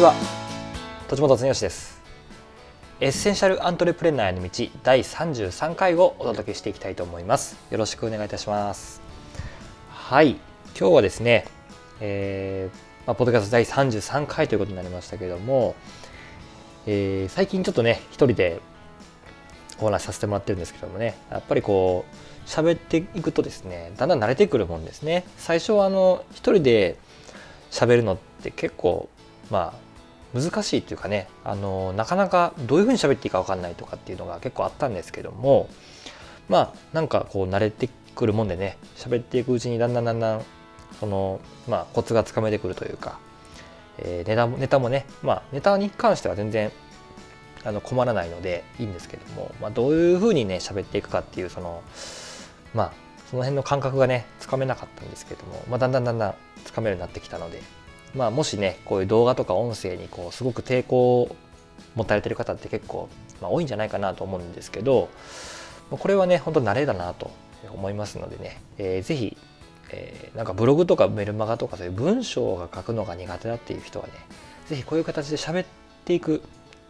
ちは。栃本剛です。エッセンシャルアントレプレナーへの道第33回をお届けしていきたいと思います。よろしくお願いいたします。はい。今日はですね、えーまあ、ポッドキャスト第33回ということになりましたけれども、えー、最近ちょっとね一人でお話しさせてもらってるんですけどもねやっぱりこう喋っていくとですねだんだん慣れてくるもんですね。最初はあの一人で喋るのって結構まあ難しいっていうかねあのなかなかどういうふうに喋っていいか分かんないとかっていうのが結構あったんですけどもまあなんかこう慣れてくるもんでね喋っていくうちにだんだんだんだんそのまあコツがつかめてくるというか、えー、ネタもネタもねまあネタに関しては全然あの困らないのでいいんですけども、まあ、どういうふうにね喋っていくかっていうそのまあその辺の感覚がねつかめなかったんですけども、まあ、だんだんだんだんつかめるようになってきたので、まあ、もしねこういう動画とか音声にこうすごく抵抗を持たれてる方って結構、まあ、多いんじゃないかなと思うんですけどこれはね本当慣れだなと思いますのでね、えー、ぜひ、えー、なんかブログとかメルマガとかそういう文章が書くのが苦手だっていう人はねぜひこういう形で喋っていくっ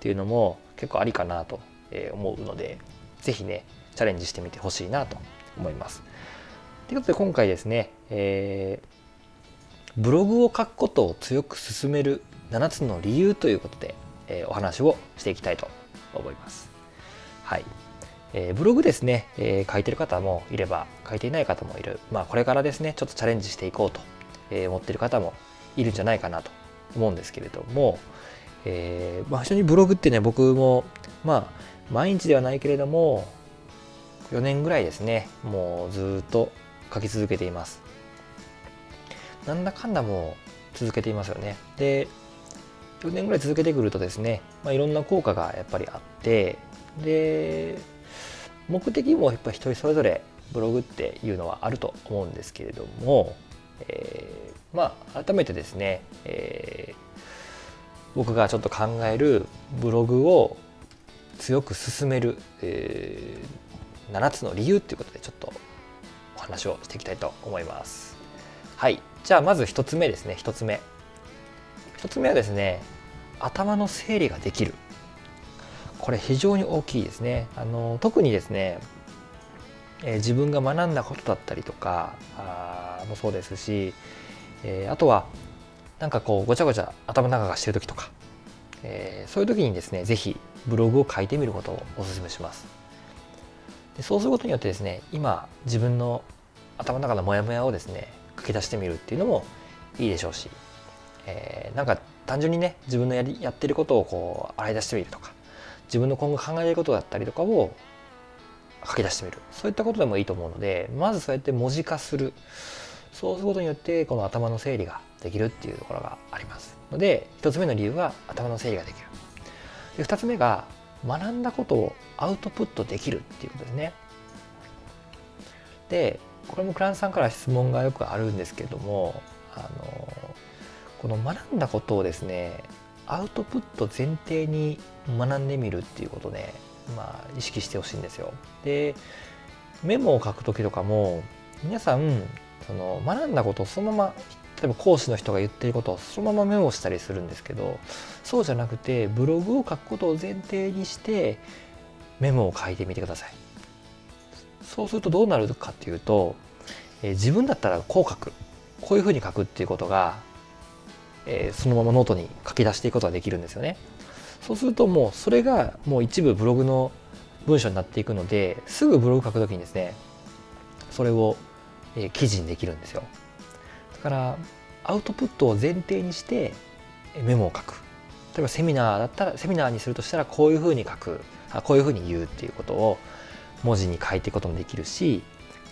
ていうのも結構ありかなと思うのでぜひねチャレンジしてみてほしいなと思います。ということで今回ですね、えー、ブログを書くことを強く進める7つの理由ということで、えー、お話をしていきたいと思います。はい。えー、ブログですね、えー、書いてる方もいれば書いていない方もいる。まあこれからですね、ちょっとチャレンジしていこうと、え、思ってる方もいるんじゃないかなと思うんですけれども、えー、まあ非常にブログってね、僕もまあ毎日ではないけれども、4年ぐらいですね、もうずっと書き続けています。なんだかんだもう続けていますよね。で、4年ぐらい続けてくるとですね、まあ、いろんな効果がやっぱりあって、で、目的もやっぱり一人それぞれブログっていうのはあると思うんですけれども、えー、まあ改めてですね、えー、僕がちょっと考えるブログを強く進める、えー、7つの理由っていうことでちょっとお話をしていきたいと思います。はい。じゃあまず1つ目ですね。1つ目。1つ目はですね、頭の整理ができる。これ非常に大きいですね。あの特にですね、えー、自分が学んだことだったりとかあもそうですし、えー、あとはなんかこうごちゃごちゃ頭の中がしてる時とか、えー、そういう時にですね是非ブログを書いてみることをお勧めします。でそうすることによってですね今自分の頭の中のモヤモヤをですね書き出してみるっていうのもいいでしょうし、えー、なんか単純にね自分のやりやってることをこう洗い出してみるとか自分の今後考えることだったりとかを書き出してみる。そういったことでもいいと思うのでまずそうやって文字化する。そうすることによってこの頭の整理ができるっていうところがありますので1つ目の理由は頭の整理ができる。で2つ目が学んだことをアウトプットできるっていうことですね。でこれもクランさんから質問がよくあるんですけどもあのこの学んだことをですねアウトプット前提に学んでみるっていうことで、まあ、意識してほしいんですよ。でメモを書く時とかも皆さんその学んだことをそのまま例えば講師の人が言ってることをそのままメモしたりするんですけどそうじゃなくてブログを書くことを前提にしてメモを書いてみてくださいそうするとどうなるかっていうと、えー、自分だったらこう書く。こういうふうに書くっていうことが、えー、そのままノートに書き出していくことができるんですよね。そうするともうそれがもう一部ブログの文章になっていくのですぐブログ書くときにですねそれを、えー、記事にできるんですよ。だからアウトプットを前提にしてメモを書く。例えばセミナーだったらセミナーにするとしたらこういうふうに書く。あこういうふうに言うっていうことを文字に書いていくこともできるし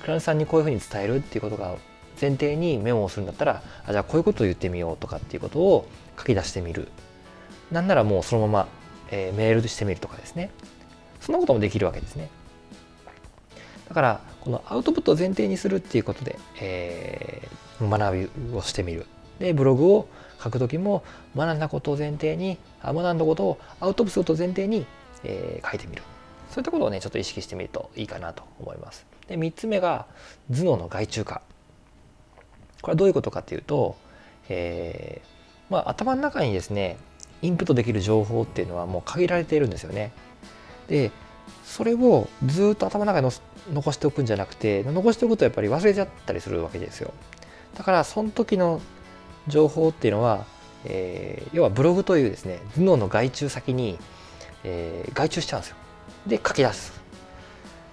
クライアンさんにこういうふうに伝えるっていうことが前提にメモをするんだったらあじゃあこういうことを言ってみようとかっていうことを書き出してみるなんならもうそのまま、えー、メールしてみるとかですねそんなこともできるわけですねだからこのアウトプットを前提にするっていうことで、え学びをしてみる。で、ブログを書くときも学んだことを前提に、学んだことをアウトプットすると前提に、えー、書いてみる。そういったことをね、ちょっと意識してみるといいかなと思います。で、3つ目が頭脳の外注化。これはどういうことかっていうと、えー、まあ、頭の中にですね、インプットできる情報っていうのはもう限られているんですよね。でそれをずっと頭の中に残しておくんじゃなくて残しておくとやっぱり忘れちゃったりするわけですよ。だからその時の情報っていうのは、えー、要はブログというですね頭脳の外注先に、えー、外注しちゃうんですよ。で書き出す。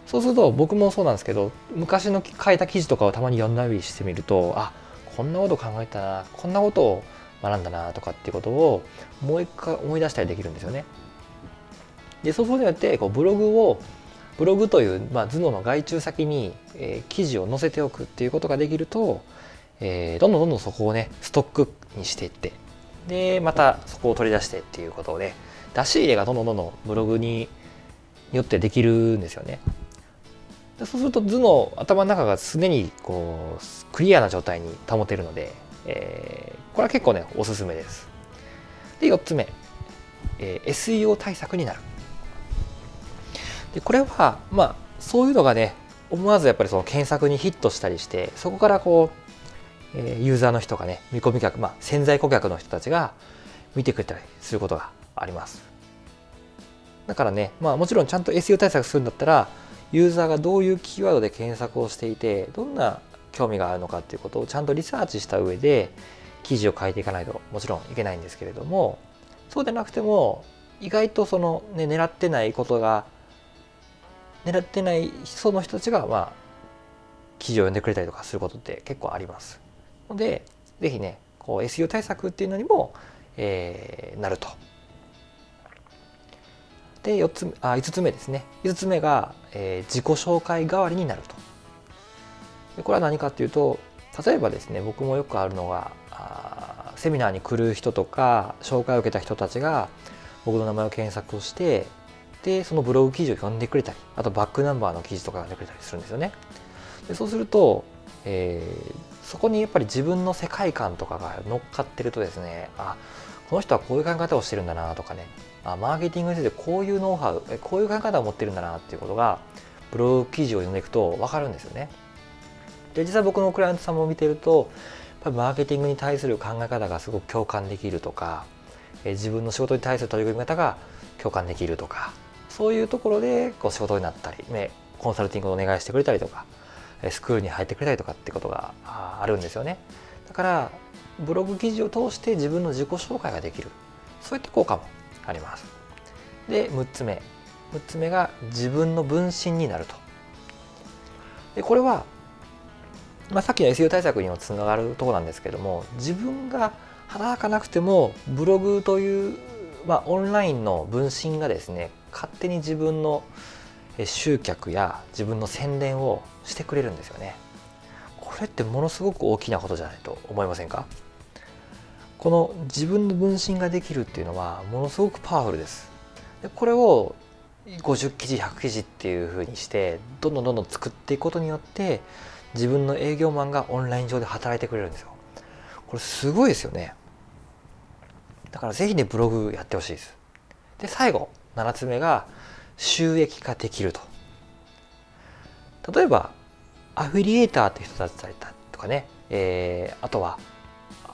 そうすると僕もそうなんですけど昔の書いた記事とかをたまに読んだりしてみるとあこんなこと考えたなこんなことを学んだなとかっていうことをもう一回思い出したりできるんですよね。でそうすることによってこうブログをブログという、まあ、頭脳の外注先に、えー、記事を載せておくっていうことができると、えー、どんどんどんどんそこをねストックにしていってでまたそこを取り出してっていうことをね出し入れがどんどんどんどんブログによってできるんですよね。でそうすると図の頭の中が常にこうクリアな状態に保てるので、えー、これは結構ねおすすめです。で4つ目、えー、SEO 対策になる。でこれはまあそういうのがね思わずやっぱりその検索にヒットしたりしてそこからこう、えー、ユーザーの人がね見込み客、まあ、潜在顧客の人たちが見てくれたりすることがあります。だからね、まあ、もちろんちゃんと SEO 対策するんだったらユーザーがどういうキーワードで検索をしていてどんな興味があるのかっていうことをちゃんとリサーチした上で記事を書いていかないともちろんいけないんですけれどもそうでなくても意外とその、ね、狙ってないことが狙ってないその人たちがまあ記事を読んでくれたりとかすることって結構あります。ので是非ねこう SEO 対策っていうのにも、えー、なるとで4つあ5つ目ですね5つ目が、えー、自己紹介代わりになるとでこれは何かっていうと例えばですね僕もよくあるのがあセミナーに来る人とか紹介を受けた人たちが僕の名前を検索をしてでそのブログ記事を読んでくれたりあとバックナンバーの記事とか読んでくれたりするんですよね。でそうすると、えー、そこにやっぱり自分の世界観とかが乗っかってるとですねあこの人はこういう考え方をしてるんだなとかねあマーケティングについてこういうノウハウこういう考え方を持ってるんだなっていうことがブログ記事を読んでいくと分かるんですよね。で実際僕のクライアントさんも見てるとやっぱりマーケティングに対する考え方がすごく共感できるとかえ自分の仕事に対する取り組み方が共感できるとかそういうところでこう仕事になったり、ね、コンサルティングをお願いしてくれたりとかスクールに入ってくれたりとかってことがあるんですよね。だからブログ記事を通して自分の自己紹介ができるそういった効果もあります。で6つ目6つ目が自分の分身になると。でこれは、まあ、さっきの SEO 対策にもつながるとこなんですけども自分が働かなくてもブログという、まあ、オンラインの分身がですね勝手に自分の集客や自分の宣伝をしてくれるんですよね。これってものすごく大きなことじゃないと思いませんか？この自分の分身ができるっていうのはものすごくパワフルです。でこれを50記事100記事っていうふうにしてどんどんどんどん作っていくことによって自分の営業マンがオンライン上で働いてくれるんですよ。これすごいですよね。だからぜひねブログやってほしいです。で最後7つ目が収益化できると。例えばアフィリエーターって人だったりとかね、えー、あとは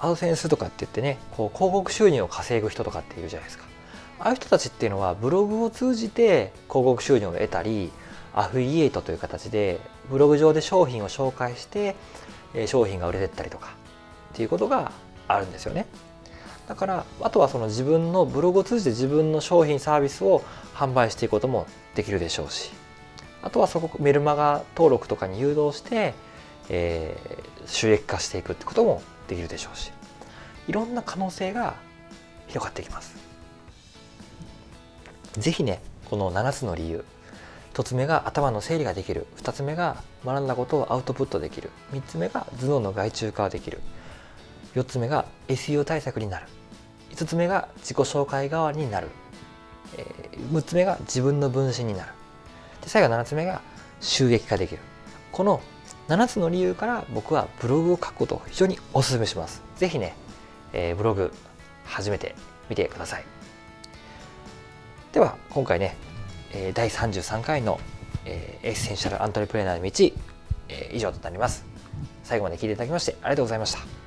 アドセンスとかって言ってねこう広告収入を稼ぐ人とかっているじゃないですか。ああいう人たちっていうのはブログを通じて広告収入を得たりアフィリエイトという形でブログ上で商品を紹介して商品が売れてったりとかっていうことがあるんですよね。だからあとはその自分のブログを通じて自分の商品サービスを販売していくこともできるでしょうしあとはそこメルマガ登録とかに誘導して、えー、収益化していくってこともできるでしょうしいろんな可能性が広がってきます。是非ねこの7つの理由1つ目が頭の整理ができる2つ目が学んだことをアウトプットできる3つ目が頭脳の外注化ができる4つ目が SEO 対策になる5つ目が自己紹介代わりになる、えー、6つ目が自分の分身になるで最後7つ目が収益化できるこの7つの理由から僕はブログを書くことを非常にお勧めします。ぜひね、えー、ブログ初めて見てください。では今回ね、え第33回の、えエッセンシャルアントレプレーナーの道、え以上となります。最後まで聞いていただきましてありがとうございました。